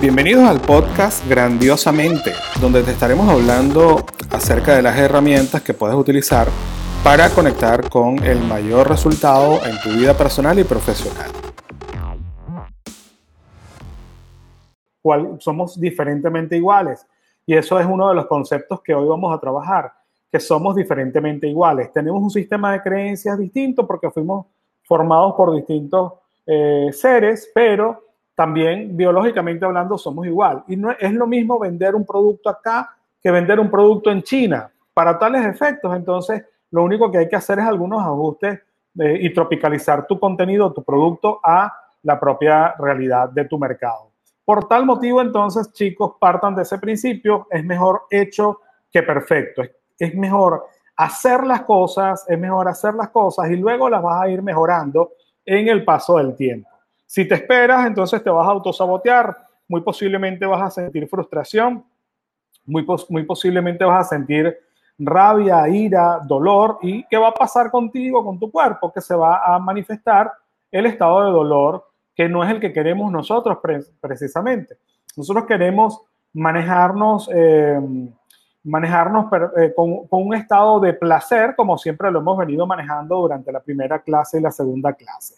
Bienvenidos al podcast Grandiosamente, donde te estaremos hablando acerca de las herramientas que puedes utilizar para conectar con el mayor resultado en tu vida personal y profesional. somos diferentemente iguales. Y eso es uno de los conceptos que hoy vamos a trabajar, que somos diferentemente iguales. Tenemos un sistema de creencias distinto porque fuimos formados por distintos eh, seres, pero también biológicamente hablando somos igual. Y no es lo mismo vender un producto acá que vender un producto en China. Para tales efectos, entonces, lo único que hay que hacer es algunos ajustes eh, y tropicalizar tu contenido, tu producto a la propia realidad de tu mercado. Por tal motivo, entonces, chicos, partan de ese principio, es mejor hecho que perfecto. Es, mejor hacer las cosas, es mejor hacer las cosas y luego las vas a ir mejorando en el paso del tiempo. Si te esperas, entonces te vas a autosabotear, muy posiblemente vas a sentir frustración, muy, posiblemente vas a sentir rabia, ira, dolor y ¿qué va a pasar contigo, con tu cuerpo? Que se va a manifestar el estado de dolor que no es el que queremos nosotros precisamente. Nosotros queremos manejarnos, eh, manejarnos eh, con, un estado de placer, como siempre lo hemos venido manejando durante la primera clase y la segunda clase.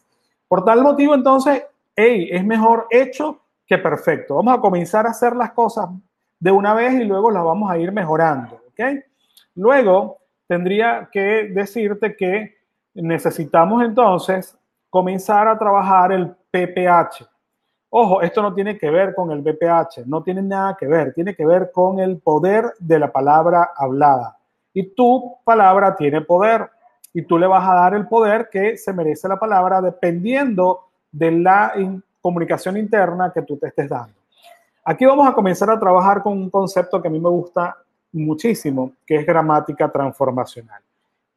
Por tal motivo, entonces, hey, es mejor hecho que perfecto. Vamos a comenzar a hacer las cosas de una vez y luego las vamos a ir mejorando. ¿ok? Luego, tendría que decirte que necesitamos entonces comenzar a trabajar el PPH. Ojo, esto no tiene que ver con el BPH, no tiene nada que ver, tiene que ver con el poder de la palabra hablada. Y tu palabra tiene poder y tú le vas a dar el poder que se merece la palabra dependiendo de la comunicación interna que tú te estés dando. Aquí vamos a comenzar a trabajar con un concepto que a mí me gusta muchísimo, que es gramática transformacional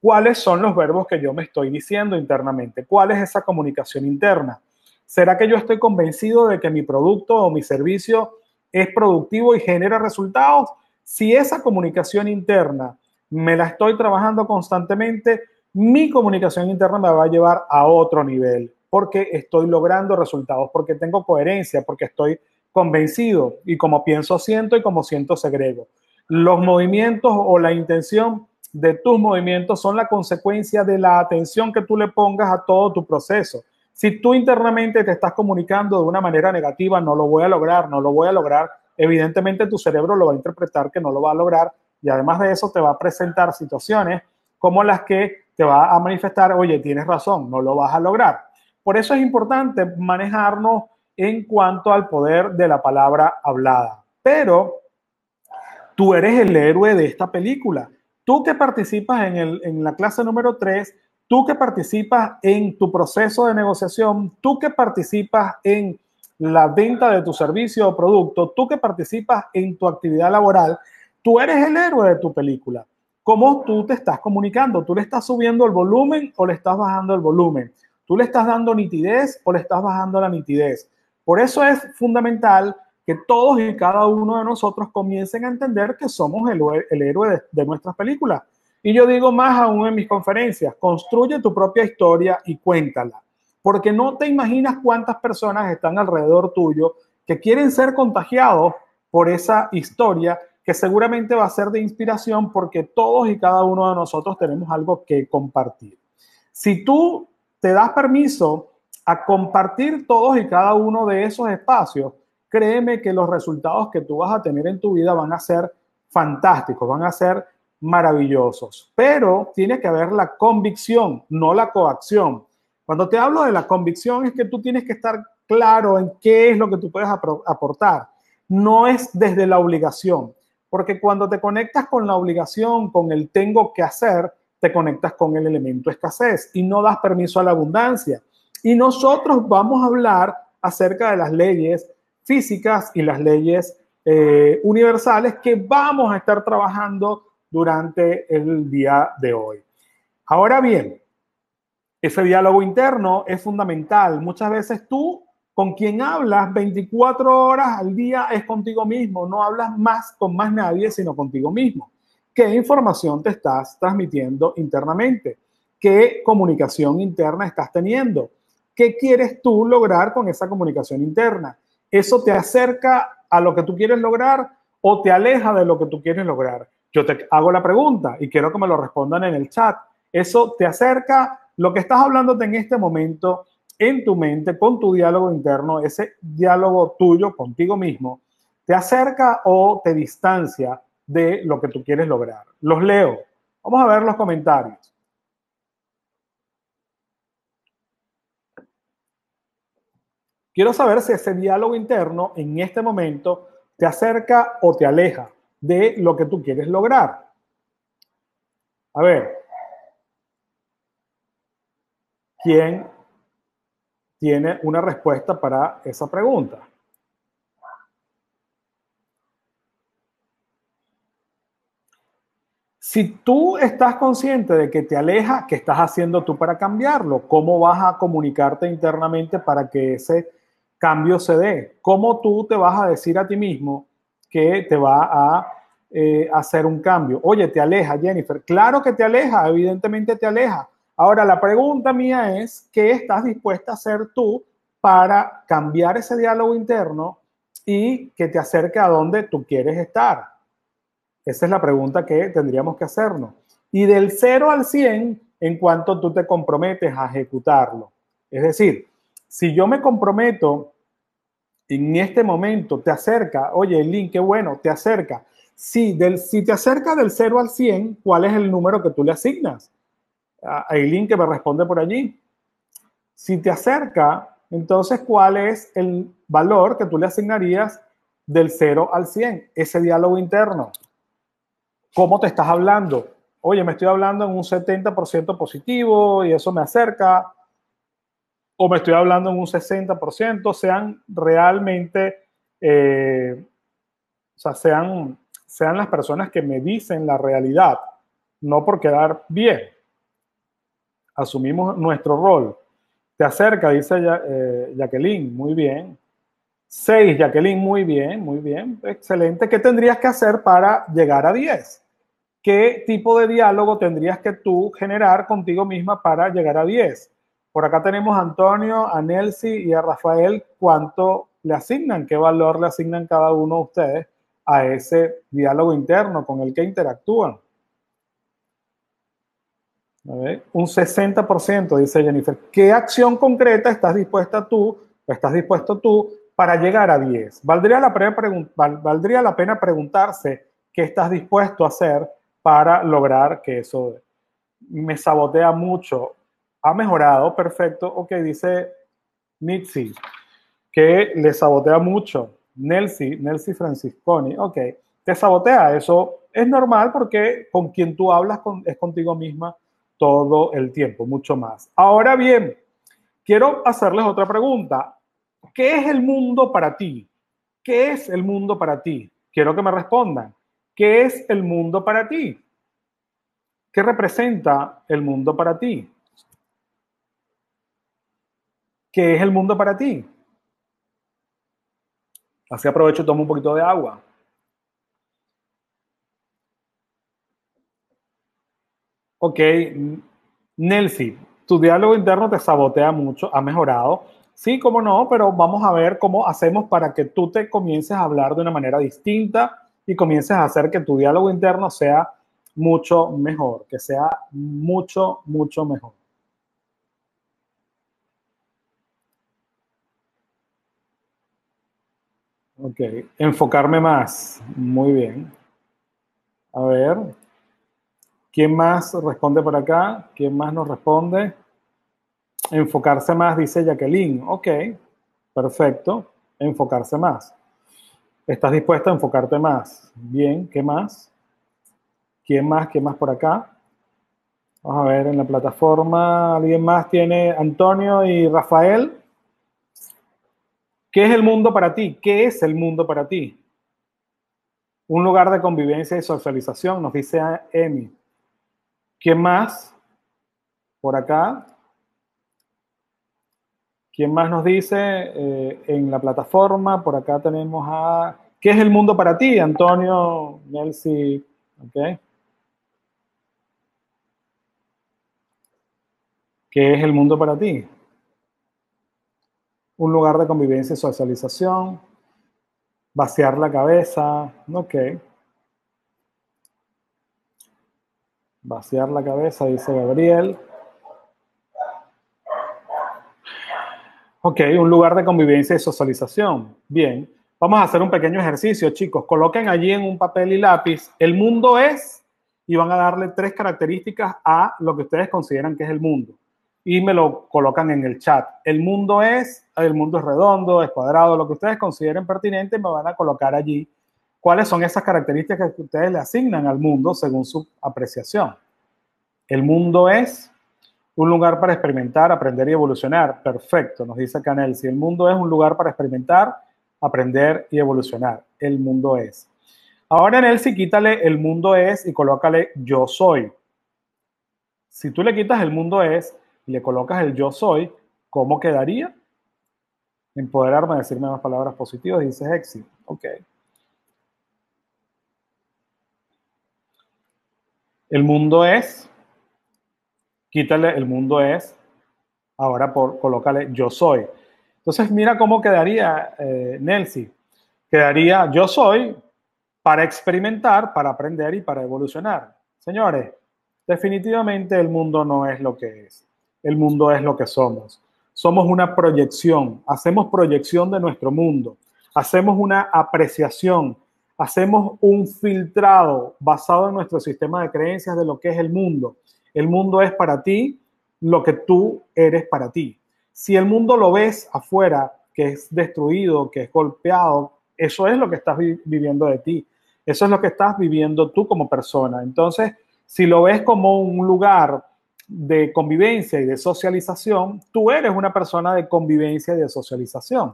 cuáles son los verbos que yo me estoy diciendo internamente, cuál es esa comunicación interna. ¿Será que yo estoy convencido de que mi producto o mi servicio es productivo y genera resultados? Si esa comunicación interna me la estoy trabajando constantemente, mi comunicación interna me va a llevar a otro nivel, porque estoy logrando resultados, porque tengo coherencia, porque estoy convencido y como pienso siento y como siento segrego. Los movimientos o la intención de tus movimientos son la consecuencia de la atención que tú le pongas a todo tu proceso. Si tú internamente te estás comunicando de una manera negativa, no lo voy a lograr, no lo voy a lograr, evidentemente tu cerebro lo va a interpretar que no lo va a lograr y además de eso te va a presentar situaciones como las que va a manifestar, oye, tienes razón, no lo vas a lograr. Por eso es importante manejarnos en cuanto al poder de la palabra hablada. Pero tú eres el héroe de esta película tú que participas en, el, en la clase número 3, tú que participas en tu proceso de negociación, tú que participas en la venta de tu servicio o producto, tú que participas en tu actividad laboral, tú eres el héroe de tu película. ¿Cómo tú te estás comunicando? ¿Tú le estás subiendo el volumen o le estás bajando el volumen? ¿Tú le estás dando nitidez o le estás bajando la nitidez? Por eso es fundamental que todos y cada uno de nosotros comiencen a entender que somos el, héroe de, nuestras películas. Y yo digo más aún en mis conferencias, construye tu propia historia y cuéntala, porque no te imaginas cuántas personas están alrededor tuyo que quieren ser contagiados por esa historia que seguramente va a ser de inspiración porque todos y cada uno de nosotros tenemos algo que compartir. Si tú te das permiso a compartir todos y cada uno de esos espacios, créeme que los resultados que tú vas a tener en tu vida van a ser fantásticos, van a ser maravillosos. Pero tiene que haber la convicción, no la coacción. Cuando te hablo de la convicción es que tú tienes que estar claro en qué es lo que tú puedes aportar. No es desde la obligación, porque cuando te conectas con la obligación, con el tengo que hacer, te conectas con el elemento escasez y no das permiso a la abundancia. Y nosotros vamos a hablar acerca de las leyes físicas y las leyes eh, universales que vamos a estar trabajando durante el día de hoy. Ahora bien, ese diálogo interno es fundamental. Muchas veces tú con quien hablas 24 horas al día es contigo mismo, no hablas más con más nadie, sino contigo mismo. ¿Qué información te estás transmitiendo internamente? ¿Qué comunicación interna estás teniendo? ¿Qué quieres tú lograr con esa comunicación interna? ¿Eso te acerca a lo que tú quieres lograr o te aleja de lo que tú quieres lograr? Yo te hago la pregunta y quiero que me lo respondan en el chat. ¿Eso te acerca lo que estás hablando en este momento en tu mente, con tu diálogo interno, ese diálogo tuyo contigo mismo, te acerca o te distancia de lo que tú quieres lograr? Los leo. Vamos a ver los comentarios. Quiero saber si ese diálogo interno en este momento te acerca o te aleja de lo que tú quieres lograr. A ver, ¿quién tiene una respuesta para esa pregunta? Si tú estás consciente de que te aleja, ¿qué estás haciendo tú para cambiarlo? ¿Cómo vas a comunicarte internamente para que ese cambio se dé? ¿Cómo tú te vas a decir a ti mismo que te va a eh, hacer un cambio? Oye, te aleja, Jennifer. Claro que te aleja, evidentemente te aleja. Ahora, la pregunta mía es, ¿qué estás dispuesta a hacer tú para cambiar ese diálogo interno y que te acerque a donde tú quieres estar? Esa es la pregunta que tendríamos que hacernos. Y del 0 al 100, en cuanto tú te comprometes a ejecutarlo. Es decir, si yo me comprometo en este momento, te acerca, oye, link, qué bueno, te acerca. Si, si te acerca del 0 al 100, ¿cuál es el número que tú le asignas? Hay link que me responde por allí. Si te acerca, entonces, ¿cuál es el valor que tú le asignarías del 0 al 100? Ese diálogo interno. ¿Cómo te estás hablando? Oye, me estoy hablando en un 70% positivo y eso me acerca. O me estoy hablando en un 60%, sean realmente, eh, o sea, sean, sean las personas que me dicen la realidad, no por quedar bien. Asumimos nuestro rol. Te acerca, dice eh, Jacqueline, muy bien. 6, Jacqueline, muy bien, muy bien, excelente. ¿Qué tendrías que hacer para llegar a 10? ¿Qué tipo de diálogo tendrías que tú generar contigo misma para llegar a 10? Por acá tenemos a Antonio, a Nelsi y a Rafael. ¿Cuánto le asignan? ¿Qué valor le asignan cada uno de ustedes a ese diálogo interno con el que interactúan? Un 60%, dice Jennifer. ¿Qué acción concreta estás dispuesta tú, estás dispuesto tú para llegar a 10? ¿Valdría la, pena, valdría la pena preguntarse qué estás dispuesto a hacer para lograr que eso me sabotea mucho. Ha mejorado, perfecto. Ok, dice Mitzi, que le sabotea mucho. Nelsi, Nelsi Francisconi, ok, te sabotea. Eso es normal porque con quien tú hablas es contigo misma todo el tiempo, mucho más. Ahora bien, quiero hacerles otra pregunta. ¿Qué es el mundo para ti? ¿Qué es el mundo para ti? Quiero que me respondan. ¿Qué es el mundo para ti? ¿Qué representa el mundo para ti? ¿Qué es el mundo para ti? Así aprovecho y tomo un poquito de agua. Ok, Nelsi, tu diálogo interno te sabotea mucho, ha mejorado. Sí, cómo no, pero vamos a ver cómo hacemos para que tú te comiences a hablar de una manera distinta y comiences a hacer que tu diálogo interno sea mucho mejor, que sea mucho, mucho mejor. Ok, enfocarme más. Muy bien. A ver. ¿Quién más responde por acá? ¿Quién más nos responde? Enfocarse más, dice Jacqueline. Ok, perfecto. Enfocarse más. ¿Estás dispuesta a enfocarte más? Bien, ¿qué más? ¿Quién más? ¿Quién más por acá? Vamos a ver en la plataforma. ¿Alguien más tiene Antonio y Rafael? ¿Qué es el mundo para ti? ¿Qué es el mundo para ti? Un lugar de convivencia y socialización, nos dice Emi. ¿Quién más? Por acá. ¿Quién más nos dice eh, en la plataforma? Por acá tenemos a... ¿Qué es el mundo para ti, Antonio, Nelsi? Okay. ¿Qué es el mundo para ti? un lugar de convivencia y socialización, vaciar la cabeza, ok. Vaciar la cabeza, dice Gabriel. Ok, un lugar de convivencia y socialización. Bien, vamos a hacer un pequeño ejercicio, chicos. Coloquen allí en un papel y lápiz, el mundo es, y van a darle tres características a lo que ustedes consideran que es el mundo. Y me lo colocan en el chat. El mundo es, el mundo es redondo, es cuadrado, lo que ustedes consideren pertinente, me van a colocar allí cuáles son esas características que ustedes le asignan al mundo según su apreciación. El mundo es un lugar para experimentar, aprender y evolucionar. Perfecto, nos dice Canel. Si el mundo es un lugar para experimentar, aprender y evolucionar. El mundo es. Ahora en él sí quítale el mundo es y colócale yo soy. Si tú le quitas el mundo es y le colocas el yo soy, ¿cómo quedaría? Empoderarme, decirme más palabras positivas, dices éxito. Ok. El mundo es quítale el mundo es, ahora por colócale yo soy. Entonces mira cómo quedaría eh, Nelsi. Quedaría yo soy para experimentar, para aprender y para evolucionar. Señores, definitivamente el mundo no es lo que es. El mundo es lo que somos. Somos una proyección, hacemos proyección de nuestro mundo, hacemos una apreciación, hacemos un filtrado basado en nuestro sistema de creencias de lo que es el mundo el mundo es para ti lo que tú eres para ti. Si el mundo lo ves afuera, que es destruido, que es golpeado, eso es lo que estás viviendo de ti. Eso es lo que estás viviendo tú como persona. Entonces, si lo ves como un lugar de convivencia y de socialización, tú eres una persona de convivencia y de socialización,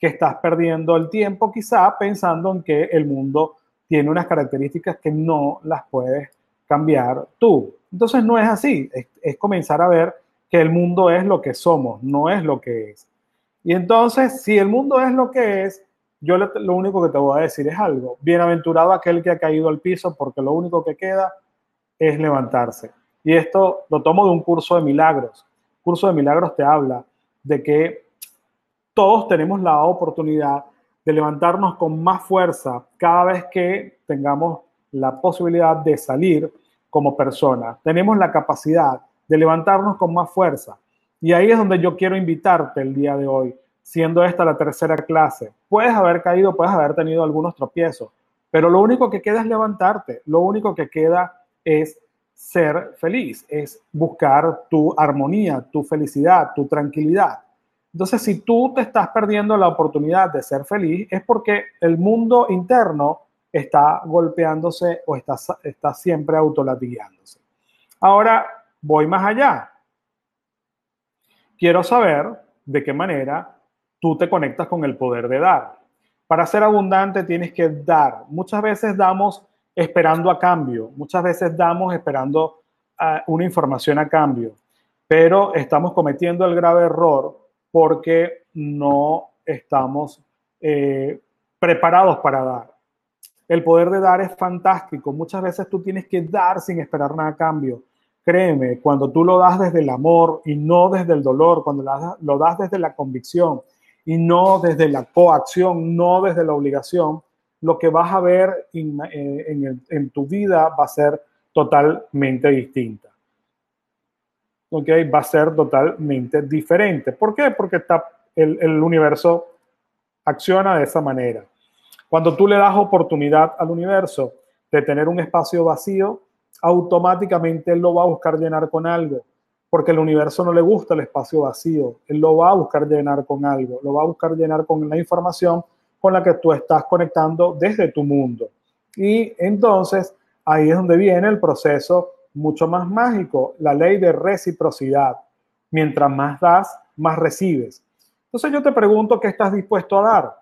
que estás perdiendo el tiempo quizá pensando en que el mundo tiene unas características que no las puedes cambiar tú. Entonces no es así, es, comenzar a ver que el mundo es lo que somos, no es lo que es. Y entonces, si el mundo es lo que es, yo lo único que te voy a decir es algo. Bienaventurado aquel que ha caído al piso, porque lo único que queda es levantarse. Y esto lo tomo de un curso de milagros. Curso de milagros te habla de que todos tenemos la oportunidad de levantarnos con más fuerza cada vez que tengamos la posibilidad de salir como persona. Tenemos la capacidad de levantarnos con más fuerza. Y ahí es donde yo quiero invitarte el día de hoy, siendo esta la tercera clase. Puedes haber caído, puedes haber tenido algunos tropiezos, pero lo único que queda es levantarte. Lo único que queda es ser feliz, es buscar tu armonía, tu felicidad, tu tranquilidad. Entonces, si tú te estás perdiendo la oportunidad de ser feliz, es porque el mundo interno está golpeándose o está, está siempre autolatigueándose. Ahora voy más allá. Quiero saber de qué manera tú te conectas con el poder de dar. Para ser abundante tienes que dar. Muchas veces damos esperando a cambio, muchas veces damos esperando ah, una información a cambio, pero estamos cometiendo el grave error porque no estamos eh, preparados para dar. El poder de dar es fantástico. Muchas veces tú tienes que dar sin esperar nada a cambio. Créeme, cuando tú lo das desde el amor y no desde el dolor, cuando lo das desde la convicción y no desde la coacción, no desde la obligación, lo que vas a ver eh, en, tu vida va a ser totalmente distinta. ¿Ok? Va a ser totalmente diferente. ¿Por qué? Porque está, el universo acciona de esa manera. Cuando tú le das oportunidad al universo de tener un espacio vacío, automáticamente él lo va a buscar llenar con algo, porque el universo no le gusta el espacio vacío, él lo va a buscar llenar con algo, lo va a buscar llenar con la información con la que tú estás conectando desde tu mundo. Y entonces ahí es donde viene el proceso mucho más mágico, la ley de reciprocidad. Mientras más das, más recibes. Entonces yo te pregunto, ¿qué estás dispuesto a dar?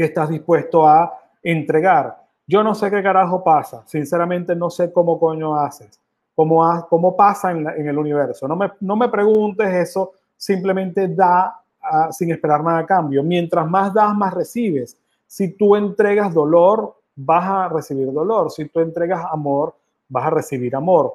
que estás dispuesto a entregar. Yo no sé qué carajo pasa, sinceramente no sé cómo coño haces, cómo, cómo pasa en, el universo. No me, no me preguntes eso, simplemente da ah, sin esperar nada a cambio. Mientras más das, más recibes. Si tú entregas dolor, vas a recibir dolor. Si tú entregas amor, vas a recibir amor.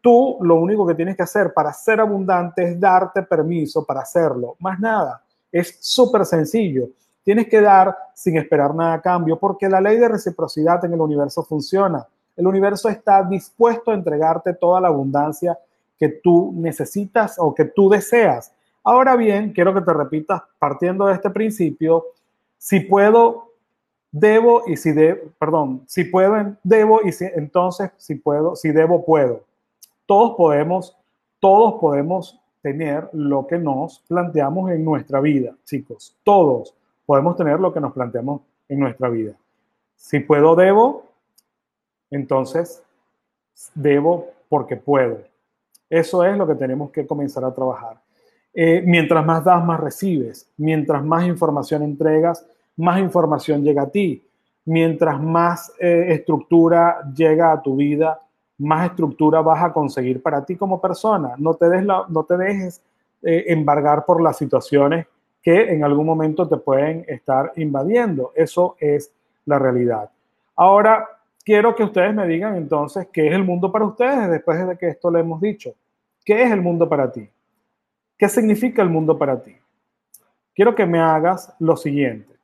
Tú lo único que tienes que hacer para ser abundante es darte permiso para hacerlo, más nada. Es súper sencillo. Tienes que dar sin esperar nada a cambio, porque la ley de reciprocidad en el universo funciona. El universo está dispuesto a entregarte toda la abundancia que tú necesitas o que tú deseas. Ahora bien, quiero que te repitas partiendo de este principio, si puedo, debo y si debo, perdón, si puedo, debo y si entonces si puedo, si debo, puedo. Todos podemos, todos podemos tener lo que nos planteamos en nuestra vida, chicos. Todos podemos tener lo que nos planteamos en nuestra vida. Si puedo, debo, entonces debo porque puedo. Eso es lo que tenemos que comenzar a trabajar. Eh, mientras más das, más recibes. Mientras más información entregas, más información llega a ti. Mientras más eh, estructura llega a tu vida, más estructura vas a conseguir para ti como persona. No te, des no te dejes eh, embargar por las situaciones que en algún momento te pueden estar invadiendo. Eso es la realidad. Ahora, quiero que ustedes me digan entonces qué es el mundo para ustedes después de que esto le hemos dicho. ¿Qué es el mundo para ti? ¿Qué significa el mundo para ti? Quiero que me hagas lo siguiente.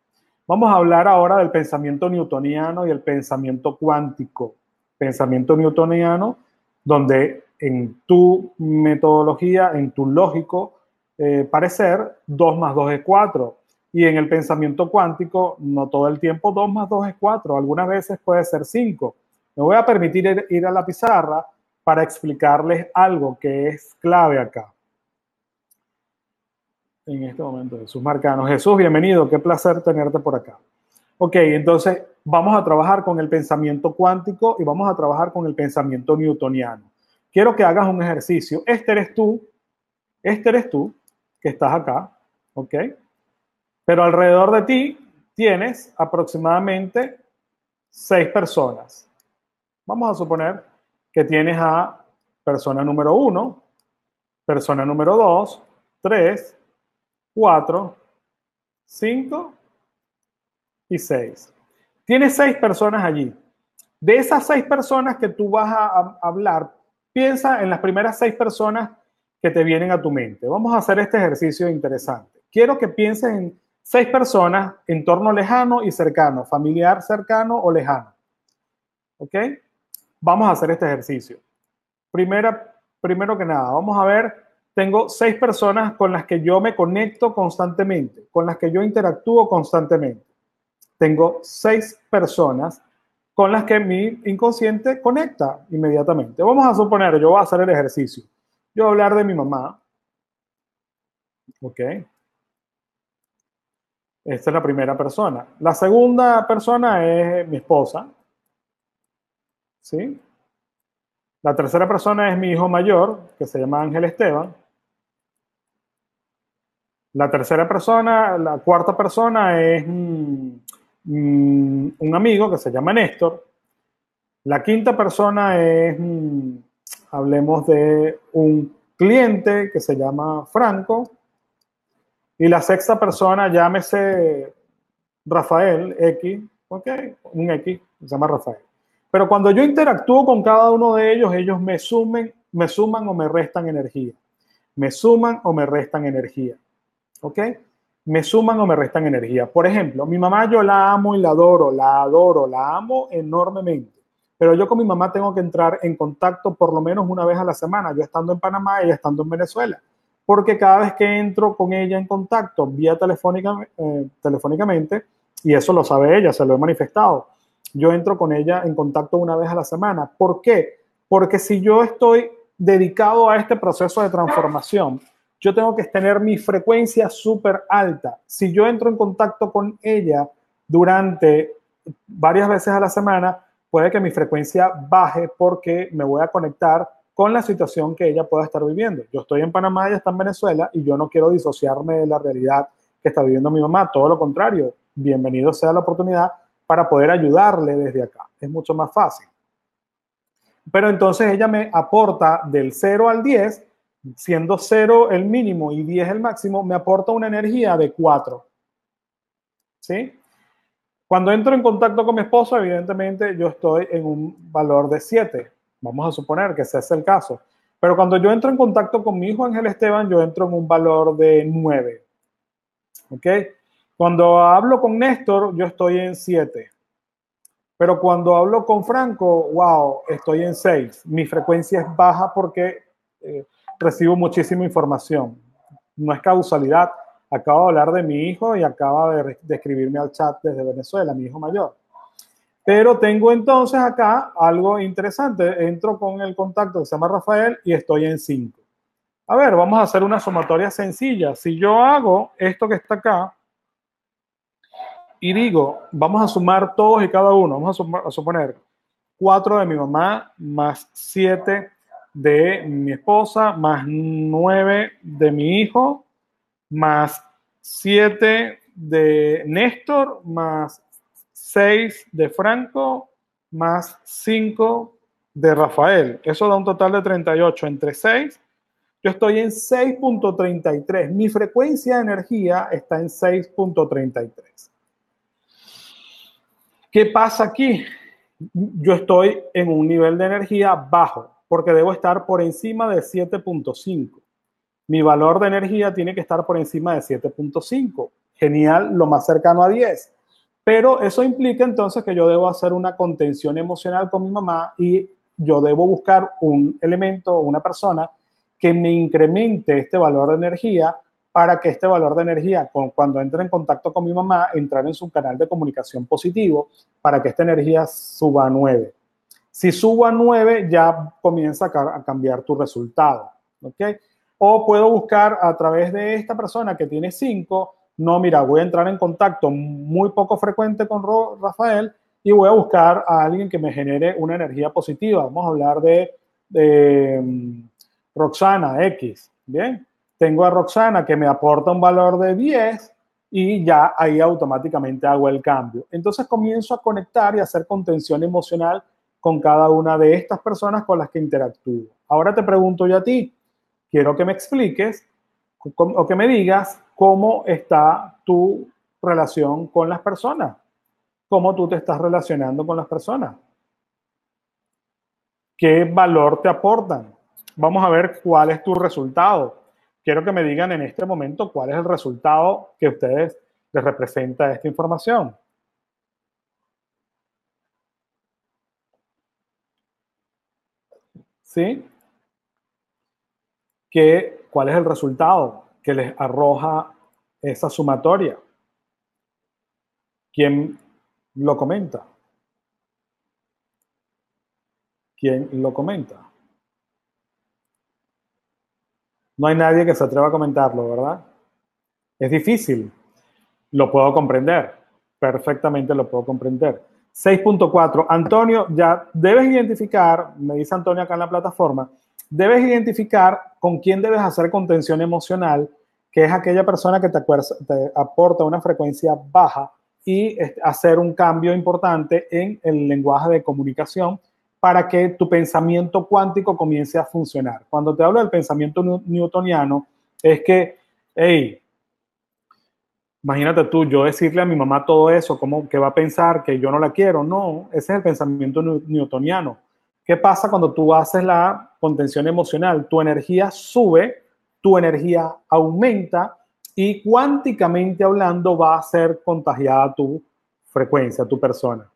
Vamos a hablar ahora del pensamiento newtoniano y el pensamiento cuántico. Pensamiento newtoniano, donde en tu metodología, en tu lógico eh, parecer, 2 más 2 es 4. Y en el pensamiento cuántico, no todo el tiempo 2 más 2 es 4, algunas veces puede ser 5. Me voy a permitir ir, a la pizarra para explicarles algo que es clave acá. En este momento, Jesús Marcano. Jesús, bienvenido, qué placer tenerte por acá. Ok, entonces vamos a trabajar con el pensamiento cuántico y vamos a trabajar con el pensamiento newtoniano. Quiero que hagas un ejercicio. Este eres tú, este eres tú, que estás acá, ¿ok? Pero alrededor de ti tienes aproximadamente seis personas. Vamos a suponer que tienes a persona número uno, persona número dos, tres, cuatro, cinco y seis. Tienes seis personas allí. De esas seis personas que tú vas a hablar, piensa en las primeras seis personas que te vienen a tu mente. Vamos a hacer este ejercicio interesante. Quiero que pienses en Seis personas, entorno lejano y cercano, familiar cercano o lejano. ¿Ok? Vamos a hacer este ejercicio. Primera, primero que nada, vamos a ver, tengo seis personas con las que yo me conecto constantemente, con las que yo interactúo constantemente. Tengo seis personas con las que mi inconsciente conecta inmediatamente. Vamos a suponer, yo voy a hacer el ejercicio. Yo voy a hablar de mi mamá. ¿Ok? Esta es la primera persona. La segunda persona es mi esposa. ¿Sí? La tercera persona es mi hijo mayor, que se llama Ángel Esteban. La tercera persona, la cuarta persona es un amigo que se llama Néstor. La quinta persona es, hablemos de un cliente que se llama Franco. Y la sexta persona, llámese Rafael X, ¿ok? Un X, se llama Rafael. Pero cuando yo interactúo con cada uno de ellos, ellos me sumen, me suman o me restan energía. Me suman o me restan energía. ¿Ok? Me suman o me restan energía. Por ejemplo, mi mamá yo la amo y la adoro, la adoro, la amo enormemente. Pero yo con mi mamá tengo que entrar en contacto por lo menos una vez a la semana, yo estando en Panamá ella estando en Venezuela porque cada vez que entro con ella en contacto vía telefónica, eh, telefónicamente, y eso lo sabe ella, se lo he manifestado, yo entro con ella en contacto una vez a la semana. ¿Por qué? Porque si yo estoy dedicado a este proceso de transformación, yo tengo que tener mi frecuencia súper alta. Si yo entro en contacto con ella durante varias veces a la semana, puede que mi frecuencia baje porque me voy a conectar con la situación que ella pueda estar viviendo. Yo estoy en Panamá, ella está en Venezuela y yo no quiero disociarme de la realidad que está viviendo mi mamá, todo lo contrario, bienvenido sea la oportunidad para poder ayudarle desde acá. Es mucho más fácil. Pero entonces ella me aporta del 0 al 10, siendo 0 el mínimo y 10 el máximo, me aporta una energía de 4. ¿Sí? Cuando entro en contacto con mi esposo, evidentemente yo estoy en un valor de 7. Vamos a suponer que ese es el caso. Pero cuando yo entro en contacto con mi hijo Ángel Esteban, yo entro en un valor de 9. ¿Ok? Cuando hablo con Néstor, yo estoy en 7. Pero cuando hablo con Franco, wow, estoy en 6. Mi frecuencia es baja porque eh, recibo muchísima información. No es causalidad. Acabo de hablar de mi hijo y acaba de, de escribirme al chat desde Venezuela, mi hijo mayor. Pero tengo entonces acá algo interesante. Entro con el contacto que se llama Rafael y estoy en 5. A ver, vamos a hacer una sumatoria sencilla. Si yo hago esto que está acá, y digo, vamos a sumar todos y cada uno, vamos a, suponer 4 de mi mamá más 7 de mi esposa más 9 de mi hijo más 7 de Néstor más 6 de Franco más 5 de Rafael. Eso da un total de 38 entre 6. Yo estoy en 6.33. Mi frecuencia de energía está en 6.33. ¿Qué pasa aquí? Yo estoy en un nivel de energía bajo porque debo estar por encima de 7.5. Mi valor de energía tiene que estar por encima de 7.5. Genial, lo más cercano a 10. Pero eso implica entonces que yo debo hacer una contención emocional con mi mamá y yo debo buscar un elemento o una persona que me incremente este valor de energía para que este valor de energía, cuando entre en contacto con mi mamá, entrar en su canal de comunicación positivo, para que esta energía suba a 9. Si subo a 9, ya comienza a cambiar tu resultado. ¿ok? O puedo buscar a través de esta persona que tiene 5, no, mira, voy a entrar en contacto muy poco frecuente con Rafael y voy a buscar a alguien que me genere una energía positiva. Vamos a hablar de, mm, Roxana X. Bien, tengo a Roxana que me aporta un valor de 10 y ya ahí automáticamente hago el cambio. Entonces comienzo a conectar y hacer contención emocional con cada una de estas personas con las que interactúo. Ahora te pregunto yo a ti, quiero que me expliques o que me digas cómo está tu relación con las personas, cómo tú te estás relacionando con las personas, qué valor te aportan. Vamos a ver cuál es tu resultado quiero que me digan en este momento cuál es el resultado que a ustedes les representa esta información. ¿Qué, ¿Cuál es el resultado que les arroja esa sumatoria? ¿Quién lo comenta? ¿Quién lo comenta? No hay nadie que se atreva a comentarlo, ¿verdad? Es difícil. Lo puedo comprender. Perfectamente lo puedo comprender. 6.4. Antonio, ya debes identificar, me dice Antonio acá en la plataforma, debes identificar con quién debes hacer contención emocional, que es aquella persona que te, aporta una frecuencia baja y hacer un cambio importante en el lenguaje de comunicación para que tu pensamiento cuántico comience a funcionar. Cuando te hablo del pensamiento newtoniano, es que, hey, imagínate tú, yo decirle a mi mamá todo eso, ¿cómo que va a pensar que yo no la quiero? No, ese es el pensamiento newtoniano. ¿Qué pasa cuando tú haces la contención emocional? Tu energía sube, tu energía aumenta y cuánticamente hablando va a ser contagiada tu frecuencia, tu persona.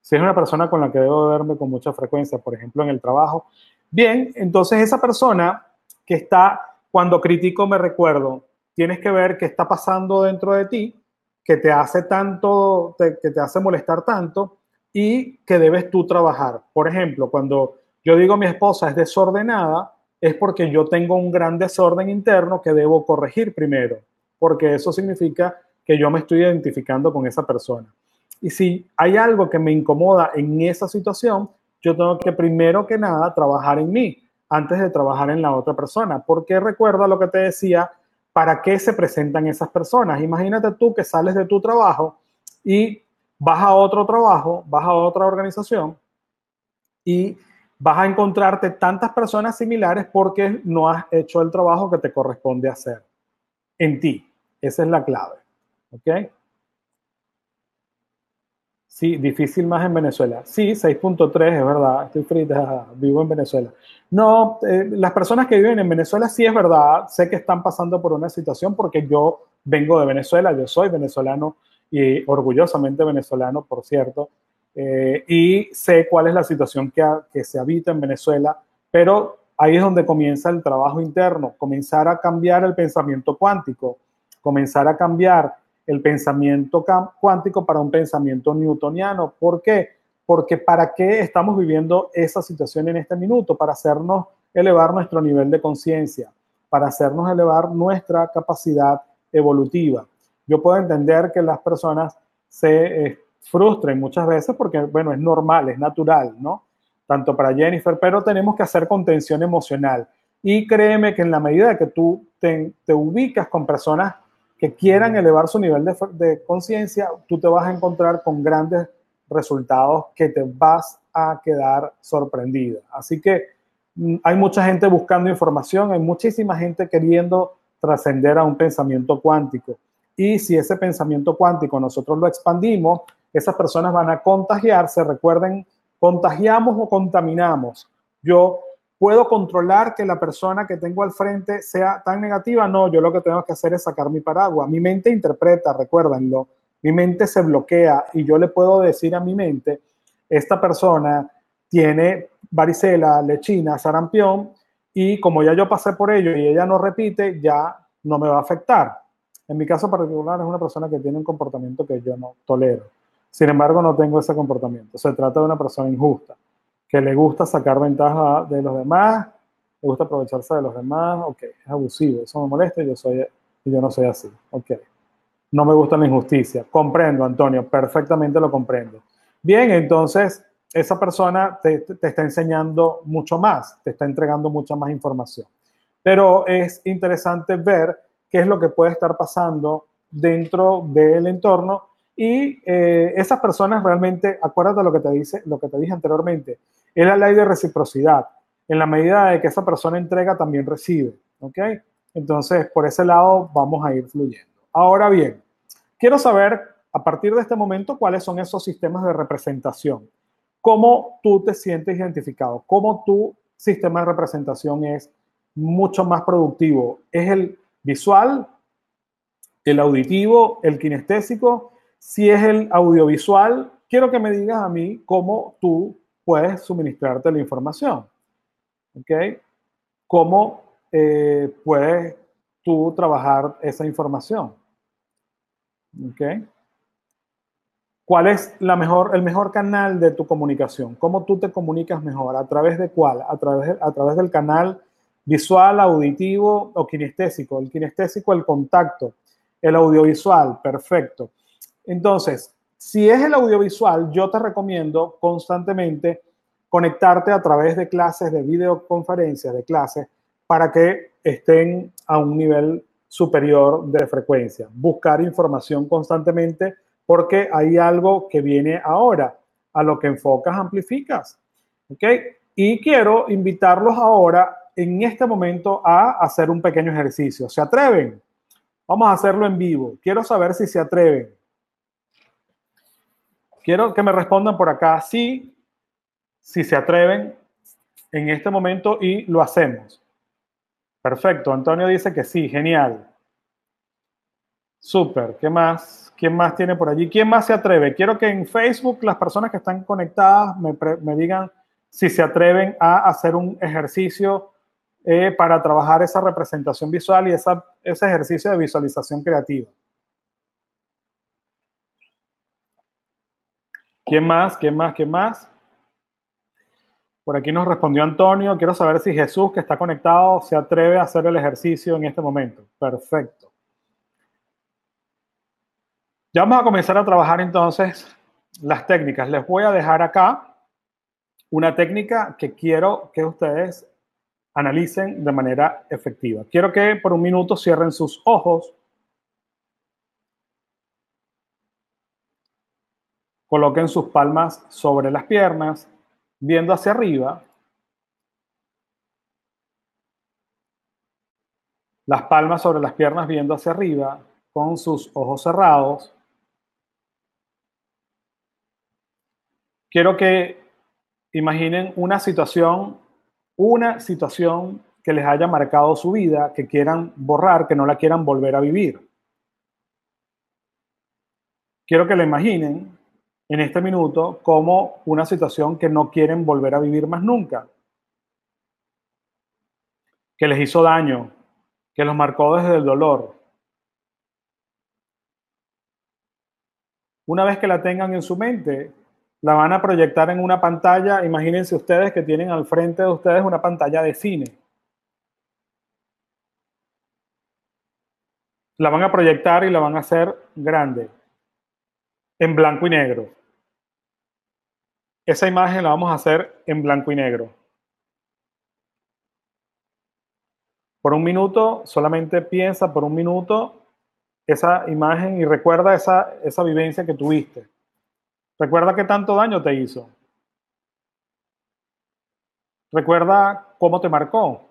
Si es una persona con la que debo verme con mucha frecuencia, por ejemplo, en el trabajo, bien, entonces esa persona que está, cuando critico me recuerdo, tienes que ver qué está pasando dentro de ti, que te hace tanto, que te hace molestar tanto y que debes tú trabajar. Por ejemplo, cuando yo digo mi esposa es desordenada, es porque yo tengo un gran desorden interno que debo corregir primero, porque eso significa que yo me estoy identificando con esa persona. Y si hay algo que me incomoda en esa situación, yo tengo que primero que nada trabajar en mí antes de trabajar en la otra persona. Porque recuerda lo que te decía, ¿para qué se presentan esas personas? Imagínate tú que sales de tu trabajo y vas a otro trabajo, vas a otra organización y vas a encontrarte tantas personas similares porque no has hecho el trabajo que te corresponde hacer en ti. Esa es la clave. ¿Ok? Sí, difícil más en Venezuela. Sí, 6.3, es verdad, estoy frita, vivo en Venezuela. No, eh, las personas que viven en Venezuela sí es verdad, sé que están pasando por una situación porque yo vengo de Venezuela, yo soy venezolano y orgullosamente venezolano, por cierto, eh, y sé cuál es la situación que, que se habita en Venezuela, pero ahí es donde comienza el trabajo interno, comenzar a cambiar el pensamiento cuántico, comenzar a cambiar el pensamiento cuántico para un pensamiento newtoniano. ¿Por qué? Porque ¿para qué estamos viviendo esa situación en este minuto? Para hacernos elevar nuestro nivel de conciencia, para hacernos elevar nuestra capacidad evolutiva. Yo puedo entender que las personas se eh, frustren muchas veces porque, bueno, es normal, es natural, ¿no? Tanto para Jennifer, pero tenemos que hacer contención emocional. Y créeme que en la medida que tú te, te ubicas con personas que quieran elevar su nivel de, de conciencia, tú te vas a encontrar con grandes resultados que te vas a quedar sorprendida. Así que mm, hay mucha gente buscando información, hay muchísima gente queriendo trascender a un pensamiento cuántico. Y si ese pensamiento cuántico nosotros lo expandimos, esas personas van a contagiarse. Recuerden, contagiamos o contaminamos. Yo ¿Puedo controlar que la persona que tengo al frente sea tan negativa? No, yo lo que tengo que hacer es sacar mi paraguas. Mi mente interpreta, recuérdenlo, mi mente se bloquea y yo le puedo decir a mi mente, esta persona tiene varicela, lechina, sarampión y como ya yo pasé por ello y ella no repite, ya no me va a afectar. En mi caso particular es una persona que tiene un comportamiento que yo no tolero. Sin embargo, no tengo ese comportamiento. Se trata de una persona injusta que le gusta sacar ventaja de los demás, le gusta aprovecharse de los demás, ok, es abusivo, eso me molesta y yo, soy, yo no soy así, ok. No me gusta la injusticia, comprendo, Antonio, perfectamente lo comprendo. Bien, entonces esa persona te, te está enseñando mucho más, te está entregando mucha más información. Pero es interesante ver qué es lo que puede estar pasando dentro del entorno y eh, esas personas realmente, acuérdate lo que te dice, lo que te dije anteriormente, es la ley de reciprocidad. En la medida de que esa persona entrega, también recibe. ¿Ok? Entonces, por ese lado vamos a ir fluyendo. Ahora bien, quiero saber a partir de este momento cuáles son esos sistemas de representación. ¿Cómo tú te sientes identificado? ¿Cómo tu sistema de representación es mucho más productivo? ¿Es el visual, el auditivo, el kinestésico? Si es el audiovisual, quiero que me digas a mí cómo tú puedes suministrarte la información. ¿Ok? ¿Cómo eh, puedes tú trabajar esa información? ¿Ok? ¿Cuál es la mejor, el mejor canal de tu comunicación? ¿Cómo tú te comunicas mejor? ¿A través de cuál? A través, a través del canal visual, auditivo o kinestésico. El kinestésico, el contacto. El audiovisual, perfecto. Entonces, si es el audiovisual, yo te recomiendo constantemente conectarte a través de clases, de videoconferencias, de clases, para que estén a un nivel superior de frecuencia. Buscar información constantemente porque hay algo que viene ahora. A lo que enfocas, amplificas. ¿Ok? Y quiero invitarlos ahora, en este momento, a hacer un pequeño ejercicio. ¿Se atreven? Vamos a hacerlo en vivo. Quiero saber si se atreven. Quiero que me respondan por acá sí, si se atreven en este momento y lo hacemos. Perfecto, Antonio dice que sí, genial. Súper, ¿qué más? ¿Quién más tiene por allí? ¿Quién más se atreve? Quiero que en Facebook las personas que están conectadas me, digan si se atreven a hacer un ejercicio eh, para trabajar esa representación visual y esa, ese ejercicio de visualización creativa. ¿Quién más? ¿Quién más? ¿Quién más? Por aquí nos respondió Antonio. Quiero saber si Jesús, que está conectado, se atreve a hacer el ejercicio en este momento. Perfecto. Ya vamos a comenzar a trabajar entonces las técnicas. Les voy a dejar acá una técnica que quiero que ustedes analicen de manera efectiva. Quiero que por un minuto cierren sus ojos Coloquen sus palmas sobre las piernas, viendo hacia arriba. Las palmas sobre las piernas viendo hacia arriba, con sus ojos cerrados. Quiero que imaginen una situación, una situación que les haya marcado su vida, que quieran borrar, que no la quieran volver a vivir. quiero que la imaginen en este minuto como una situación que no quieren volver a vivir más nunca, que les hizo daño, que los marcó desde el dolor. Una vez que la tengan en su mente, la van a proyectar en una pantalla. Imagínense ustedes que tienen al frente de ustedes una pantalla de cine. La van a proyectar y la van a hacer grande, en blanco y negro. Esa imagen la vamos a hacer en blanco y negro. Por un minuto, solamente piensa por un minuto esa imagen y recuerda esa, esa vivencia que tuviste. Recuerda qué tanto daño te hizo. Recuerda cómo te marcó.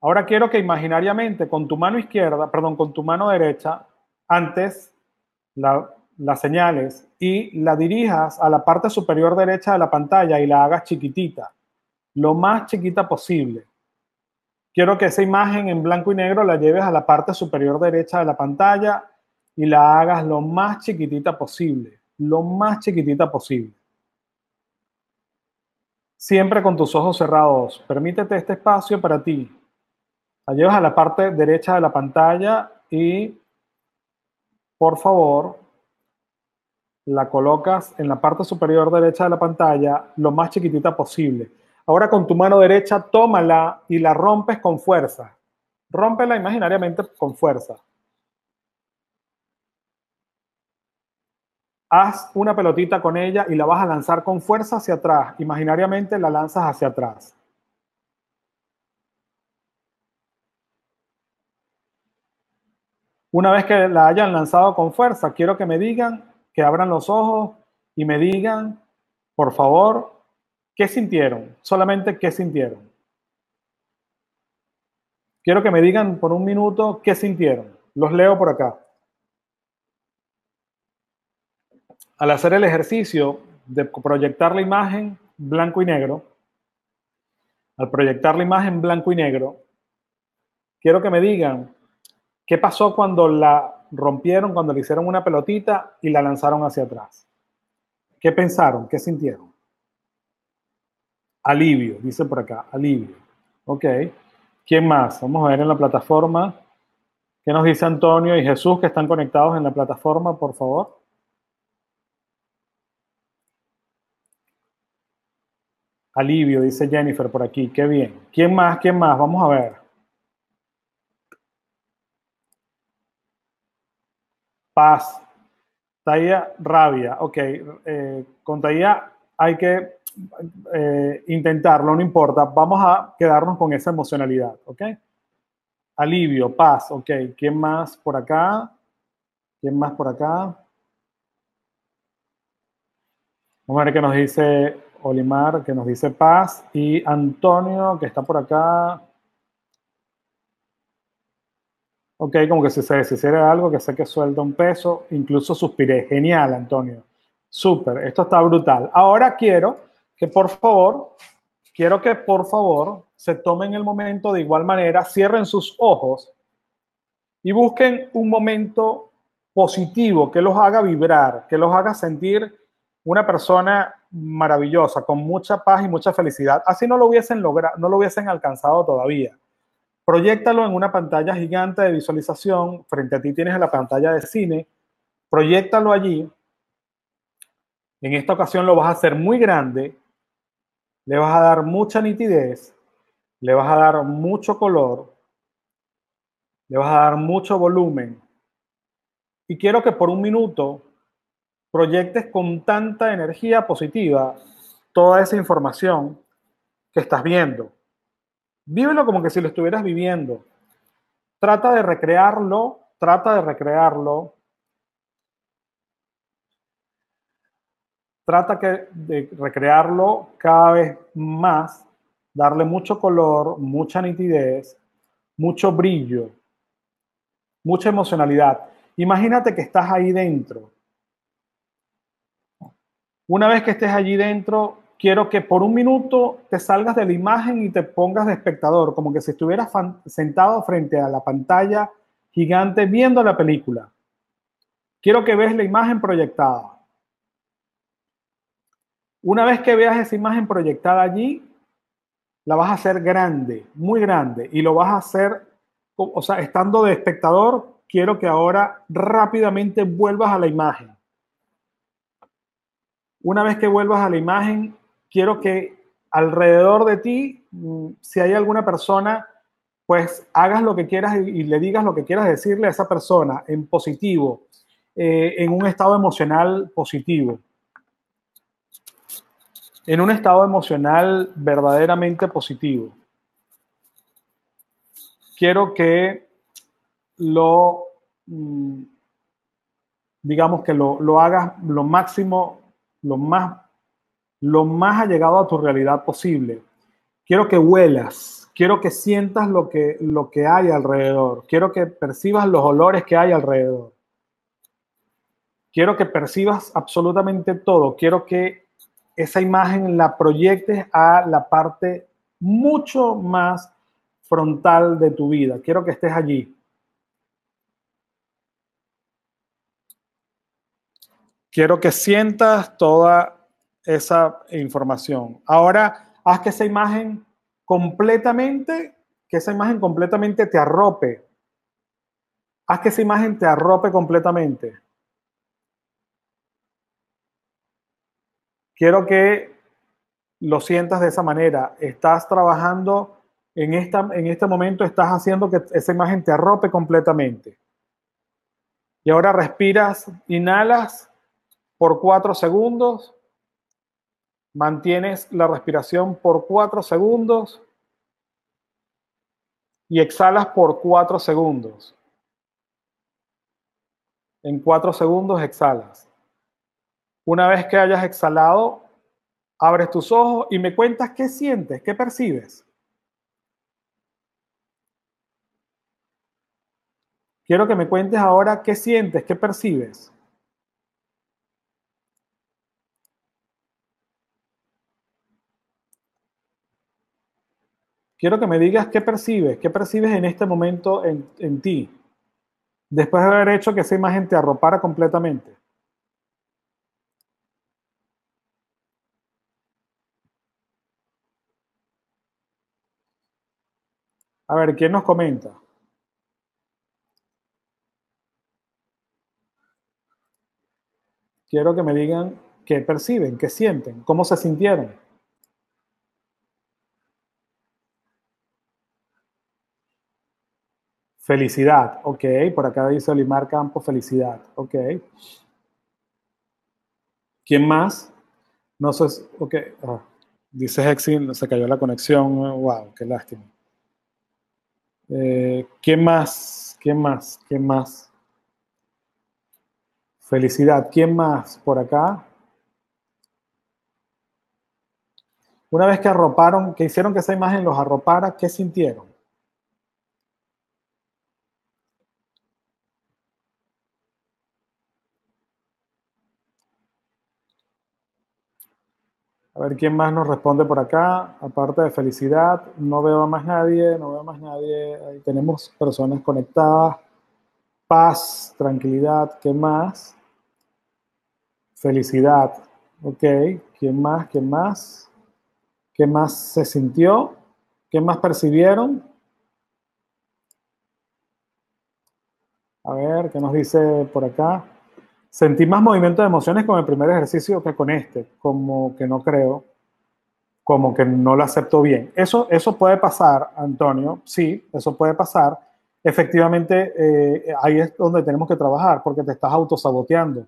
Ahora quiero que imaginariamente con tu mano izquierda, perdón, con tu mano derecha, antes la, las señales y la dirijas a la parte superior derecha de la pantalla y la hagas chiquitita, lo más chiquita posible. Quiero que esa imagen en blanco y negro la lleves a la parte superior derecha de la pantalla y la hagas lo más chiquitita posible, lo más chiquitita posible. Siempre con tus ojos cerrados. Permítete este espacio para ti. La llevas a la parte derecha de la pantalla y, por favor, la colocas en la parte superior derecha de la pantalla lo más chiquitita posible. Ahora con tu mano derecha, tómala y la rompes con fuerza. Rómpela imaginariamente con fuerza. Haz una pelotita con ella y la vas a lanzar con fuerza hacia atrás. Imaginariamente la lanzas hacia atrás. Una vez que la hayan lanzado con fuerza, quiero que me digan, que abran los ojos y me digan, por favor, ¿Qué sintieron? Solamente qué sintieron. Quiero que me digan por un minuto qué sintieron. Los leo por acá. Al hacer el ejercicio de proyectar la imagen blanco y negro, al proyectar la imagen blanco y negro, quiero que me digan qué pasó cuando la rompieron, cuando le hicieron una pelotita y la lanzaron hacia atrás. ¿Qué pensaron? ¿Qué sintieron? Alivio, dice por acá, alivio. Ok. ¿Quién más? Vamos a ver en la plataforma. ¿Qué nos dice Antonio y Jesús que están conectados en la plataforma, por favor? Alivio, dice Jennifer por aquí. Qué bien. ¿Quién más? ¿Quién más? Vamos a ver. Paz. Taya, rabia. Ok. Eh, con Taya hay que eh, intentarlo, no importa, vamos a quedarnos con esa emocionalidad, ¿ok? Alivio, paz, ok. ¿Quién más por acá? ¿Quién más por acá? Vamos a ver qué nos dice Olimar, que nos dice paz, y Antonio, que está por acá. Ok, como que si se deshiciera algo, que sé que suelta un peso, incluso suspiré. Genial, Antonio. Súper, esto está brutal. Ahora quiero que por favor, quiero que por favor se tomen el momento de igual manera, cierren sus ojos y busquen un momento positivo que los haga vibrar, que los haga sentir una persona maravillosa, con mucha paz y mucha felicidad. Así no lo hubiesen logrado, no lo hubiesen alcanzado todavía. Proyectalo en una pantalla gigante de visualización. Frente a ti tienes la pantalla de cine. Proyectalo allí. En esta ocasión lo vas a hacer muy grande le vas a dar mucha nitidez, le vas a dar mucho color, le vas a dar mucho volumen. Y quiero que por un minuto proyectes con tanta energía positiva toda esa información que estás viendo. Vívelo como que si lo estuvieras viviendo. Trata de recrearlo, trata de recrearlo trata de recrearlo cada vez más, darle mucho color, mucha nitidez, mucho brillo, mucha emocionalidad. Imagínate que estás ahí dentro. Una vez que estés allí dentro, quiero que por un minuto te salgas de la imagen y te pongas de espectador, como que si estuvieras sentado frente a la pantalla gigante viendo la película. Quiero que veas la imagen proyectada. Una vez que veas esa imagen proyectada allí, la vas a hacer grande, muy grande, y lo vas a hacer, o sea, estando de espectador, quiero que ahora rápidamente vuelvas a la imagen. Una vez que vuelvas a la imagen, quiero que alrededor de ti, mm, si hay alguna persona, pues hagas lo que quieras y, le digas lo que quieras decirle a esa persona en positivo, eh, en un estado emocional positivo. En un estado emocional verdaderamente positivo. Quiero que lo, mm, digamos que lo, lo hagas lo máximo, lo más, lo más allegado a tu realidad posible. Quiero que huelas, quiero que sientas lo que, lo que hay alrededor, quiero que percibas los olores que hay alrededor. Quiero que percibas absolutamente todo, quiero que esa imagen la proyectes a la parte mucho más frontal de tu vida. Quiero que estés allí. Quiero que sientas toda esa información. Ahora, haz que esa imagen completamente, que esa imagen completamente te arrope. Haz que esa imagen te arrope completamente. Quiero que lo sientas de esa manera. Estás trabajando en, esta, en este momento, estás haciendo que esa imagen te arrope completamente. Y ahora respiras, inhalas por cuatro segundos. Mantienes la respiración por cuatro segundos y exhalas por cuatro segundos. En cuatro segundos exhalas. Una vez que hayas exhalado, abres tus ojos y me cuentas qué sientes, qué percibes. Quiero que me cuentes ahora qué sientes, qué percibes. Quiero que me digas qué percibes, qué percibes en este momento en, en ti, después de haber hecho que esa imagen te arropara completamente. A ver, ¿quién nos comenta? Quiero que me digan qué perciben, qué sienten, cómo se sintieron. Felicidad, ok. Por acá dice Olimar Campo, felicidad, ok. ¿Quién más? No sé, ok. Ah, dice Hexin, se cayó la conexión. Wow, qué lástima. Eh, ¿Quién más? ¿Quién más? ¿Quién más? Felicidad. ¿Quién más por acá? Una vez que arroparon, que hicieron que esa imagen los arropara, ¿qué sintieron? Ver quién más nos responde por acá. Aparte de felicidad, no veo a más nadie, no veo a más nadie. Ahí tenemos personas conectadas. Paz, tranquilidad, ¿qué más? Felicidad. Ok, ¿quién más? ¿Quién más? ¿Qué más se sintió? ¿Qué más percibieron? A ver, ¿qué nos dice por acá? Sentí más movimiento de emociones con el primer ejercicio que con este, como que no creo, como que no lo acepto bien. Eso, eso puede pasar, Antonio, sí, eso puede pasar. Efectivamente, eh, ahí es donde tenemos que trabajar, porque te estás autosaboteando,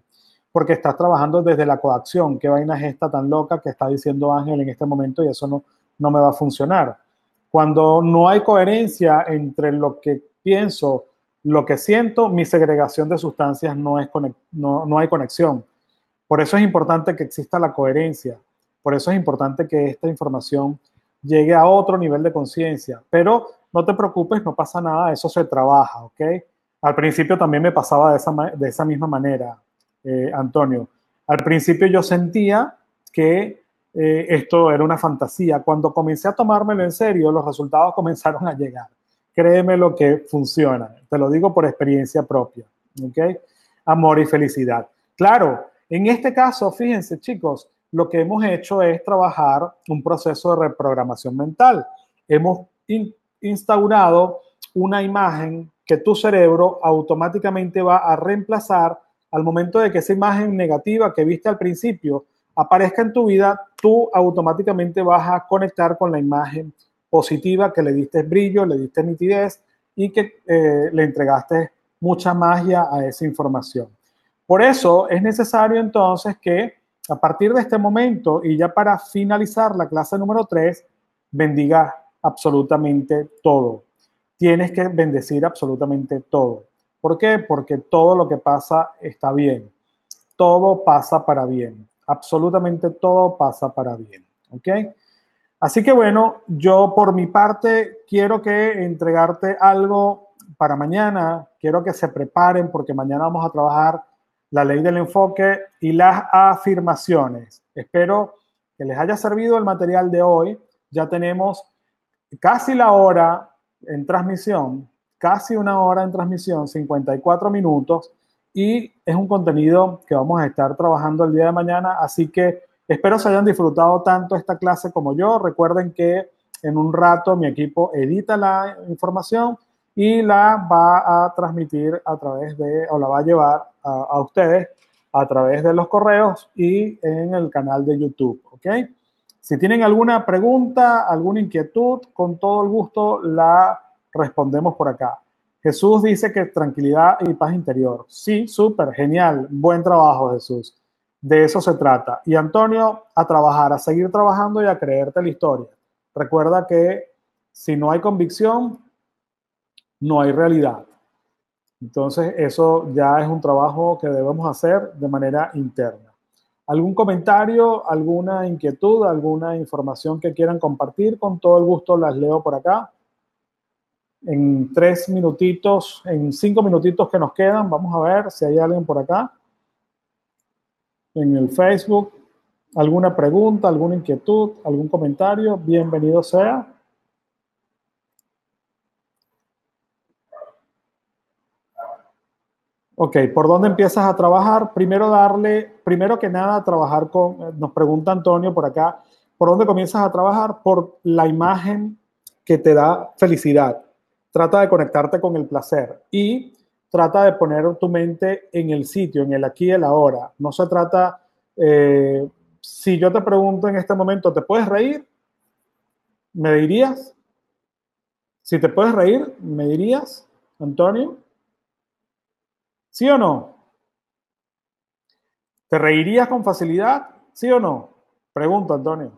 porque estás trabajando desde la coacción. ¿Qué vaina es esta tan loca que está diciendo Ángel en este momento y eso no, no me va a funcionar? Cuando no hay coherencia entre lo que pienso lo que siento, mi segregación de sustancias no, es no, no hay conexión. Por eso es importante que exista la coherencia. Por eso es importante que esta información llegue a otro nivel de conciencia. Pero no te preocupes, no pasa nada, eso se trabaja, ¿ok? Al principio también me pasaba de esa, de esa misma manera, eh, Antonio. Al principio yo sentía que eh, esto era una fantasía. Cuando comencé a tomármelo en serio, los resultados comenzaron a llegar créeme lo que funciona. Te lo digo por experiencia propia. ¿okay? amor y felicidad. Claro, en este caso, fíjense chicos, lo que hemos hecho es trabajar un proceso de reprogramación mental. Hemos instaurado una imagen que tu cerebro automáticamente va a reemplazar al momento de que esa imagen negativa que viste al principio aparezca en tu vida, tú automáticamente vas a conectar con la imagen positiva que le diste brillo, le diste nitidez y que eh, le entregaste mucha magia a esa información. Por eso es necesario entonces que a partir de este momento y ya para finalizar la clase número 3, bendiga absolutamente todo. Tienes que bendecir absolutamente todo. ¿Por qué? Porque todo lo que pasa está bien. Todo pasa para bien. Absolutamente todo pasa para bien. ¿Ok? Así que bueno, yo por mi parte quiero que entregarte algo para mañana. Quiero que se preparen porque mañana vamos a trabajar la ley del enfoque y las afirmaciones. Espero que les haya servido el material de hoy. Ya tenemos casi la hora en transmisión, casi una hora en transmisión, 54 minutos, y es un contenido que vamos a estar trabajando el día de mañana, así que espero se hayan disfrutado tanto esta clase como yo. Recuerden que en un rato mi equipo edita la información y la va a transmitir a través de, o la va a llevar a, ustedes a través de los correos y en el canal de YouTube, ¿ok? Si tienen alguna pregunta, alguna inquietud, con todo el gusto la respondemos por acá. Jesús dice que tranquilidad y paz interior. Sí, súper, genial, buen trabajo Jesús. De eso se trata. Y Antonio, a trabajar, a seguir trabajando y a creerte la historia. Recuerda que si no hay convicción, no hay realidad. Entonces, eso ya es un trabajo que debemos hacer de manera interna. ¿Algún comentario, alguna inquietud, alguna información que quieran compartir? Con todo el gusto las leo por acá. En tres minutitos, en cinco minutitos que nos quedan, vamos a ver si hay alguien por acá. En el Facebook, alguna pregunta, alguna inquietud, algún comentario, bienvenido sea. Ok, ¿por dónde empiezas a trabajar? Primero darle, primero que nada, trabajar con, nos pregunta Antonio por acá, ¿por dónde comienzas a trabajar? Por la imagen que te da felicidad. Trata de conectarte con el placer y trata de poner tu mente en el sitio, en el aquí y el ahora. No se trata, eh, si yo te pregunto en este momento, ¿te puedes reír? ¿Me dirías? Si te puedes reír, ¿me dirías, Antonio? ¿Sí o no? ¿Te reirías con facilidad? ¿Sí o no? Pregunto, Antonio.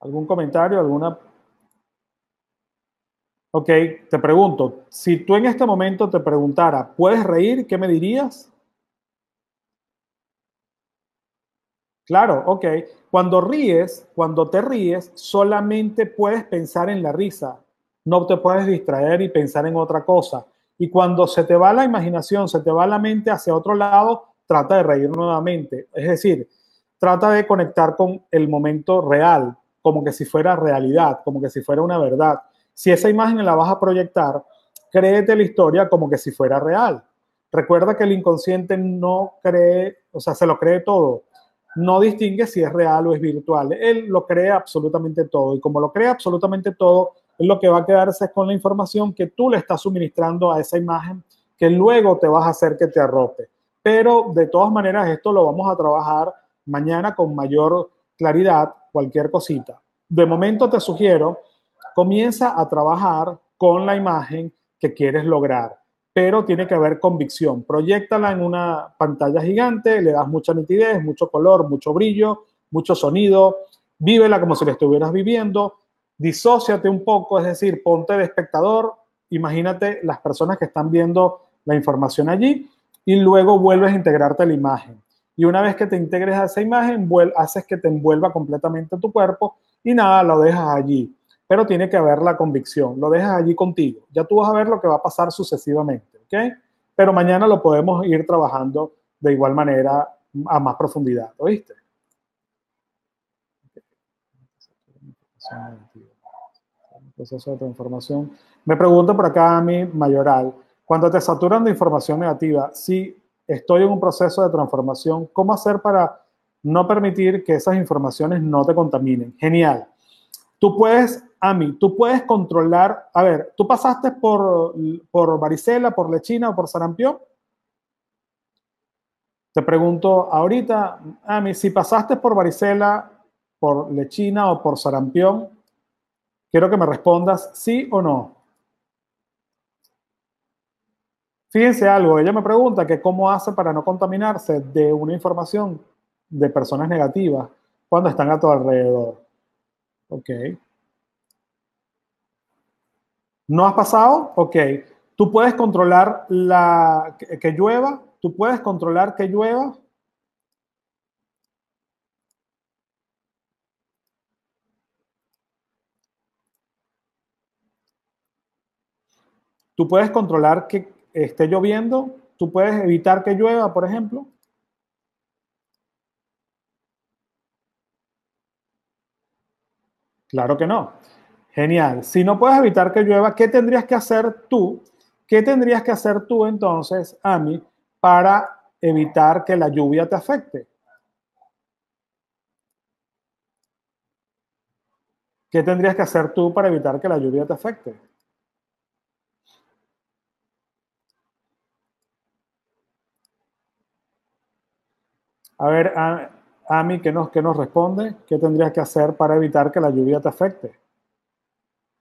¿Algún comentario? ¿Alguna? Ok, te pregunto, si tú en este momento te preguntara, ¿puedes reír? ¿Qué me dirías? Claro, ok. Cuando ríes, cuando te ríes, solamente puedes pensar en la risa. No te puedes distraer y pensar en otra cosa. Y cuando se te va la imaginación, se te va la mente hacia otro lado, trata de reír nuevamente. Es decir, trata de conectar con el momento real, como que si fuera realidad, como que si fuera una verdad. Si esa imagen la vas a proyectar, créete la historia como que si fuera real. Recuerda que el inconsciente no cree, o sea, se lo cree todo no distingue si es real o es virtual. Él lo crea absolutamente todo y como lo crea absolutamente todo, él lo que va a quedarse con la información que tú le estás suministrando a esa imagen que luego te vas a hacer que te arrope. Pero de todas maneras esto lo vamos a trabajar mañana con mayor claridad, cualquier cosita. De momento te sugiero, comienza a trabajar con la imagen que quieres lograr pero tiene que haber convicción. Proyectala en una pantalla gigante, le das mucha nitidez, mucho color, mucho brillo, mucho sonido, vívela como si la estuvieras viviendo, disóciate un poco, es decir, ponte de espectador, imagínate las personas que están viendo la información allí y luego vuelves a integrarte a la imagen. Y una vez que te integres a esa imagen, haces que te envuelva completamente tu cuerpo y nada, lo dejas allí pero tiene que haber la convicción. Lo dejas allí contigo. Ya tú vas a ver lo que va a pasar sucesivamente, ¿ok? Pero mañana lo podemos ir trabajando de igual manera a más profundidad, ¿oíste? Proceso de transformación. Me pregunto por acá a mi mayoral, cuando te saturan de información negativa, si estoy en un proceso de transformación, ¿cómo hacer para no permitir que esas informaciones no te contaminen? Genial. Tú puedes, a mí, tú puedes controlar, a ver, tú pasaste por, por varicela, por lechina o por sarampión. Te pregunto ahorita, a mí, si pasaste por varicela, por lechina o por sarampión, quiero que me respondas sí o no. Fíjense algo, ella me pregunta que cómo hace para no contaminarse de una información de personas negativas cuando están a tu alrededor. Ok. ¿No has pasado? Ok. Tú puedes controlar la, que, llueva. Tú puedes controlar que llueva. Tú puedes controlar que esté lloviendo. Tú puedes evitar que llueva, por ejemplo. Claro que no. Genial. Si no puedes evitar que llueva, ¿qué tendrías que hacer tú? ¿Qué tendrías que hacer tú entonces, Ami, para evitar que la lluvia te afecte? ¿Qué tendrías que hacer tú para evitar que la lluvia te afecte? A ver, Ami, ¿qué nos, qué nos responde? ¿Qué tendrías que hacer para evitar que la lluvia te afecte?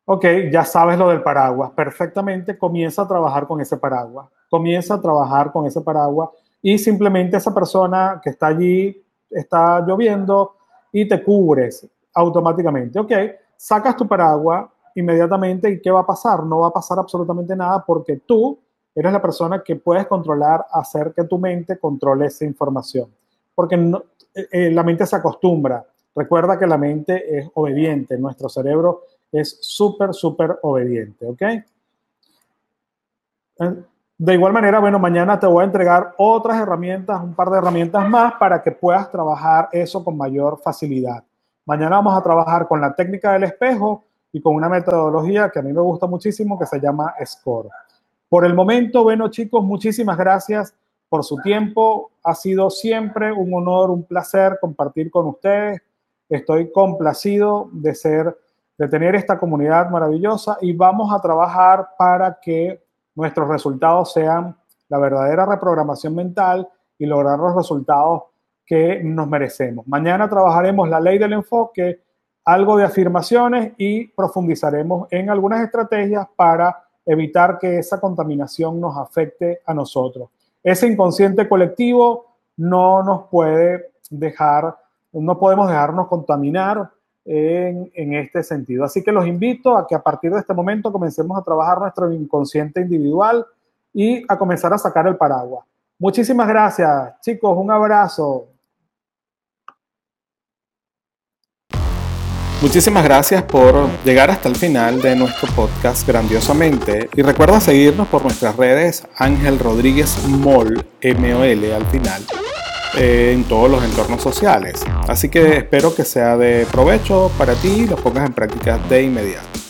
Ok, ya sabes lo del paraguas. Perfectamente, comienza a trabajar con ese paraguas. Comienza a trabajar con ese paraguas y simplemente esa persona que está allí está lloviendo y te cubres automáticamente. Ok, sacas tu paraguas inmediatamente y ¿qué va a pasar? No va a pasar absolutamente nada porque tú eres la persona que puedes controlar, hacer que tu mente controle esa información. Porque eh, eh, la mente se acostumbra. Recuerda que la mente es obediente, nuestro cerebro es súper, súper obediente, ¿ok? Eh, de igual manera, bueno, mañana te voy a entregar otras herramientas, un par de herramientas más para que puedas trabajar eso con mayor facilidad. Mañana vamos a trabajar con la técnica del espejo y con una metodología que a mí me gusta muchísimo que se llama SCORE. Por el momento, bueno chicos, muchísimas gracias por su tiempo. Ha sido siempre un honor, un placer compartir con ustedes. Estoy complacido de ser de tener esta comunidad maravillosa y vamos a trabajar para que nuestros resultados sean la verdadera reprogramación mental y lograr los resultados que nos merecemos. Mañana trabajaremos la ley del enfoque, algo de afirmaciones y profundizaremos en algunas estrategias para evitar que esa contaminación nos afecte a nosotros. Ese inconsciente colectivo no nos puede dejar, no podemos dejarnos contaminar en, este sentido. Así que los invito a que a partir de este momento comencemos a trabajar nuestro inconsciente individual y a comenzar a sacar el paraguas. Muchísimas gracias, chicos. Un abrazo. Muchísimas gracias por llegar hasta el final de nuestro podcast grandiosamente y recuerda seguirnos por nuestras redes Ángel Rodríguez Mol, M-O-L al final en todos los entornos sociales. Así que espero que sea de provecho para ti y lo pongas en práctica de inmediato.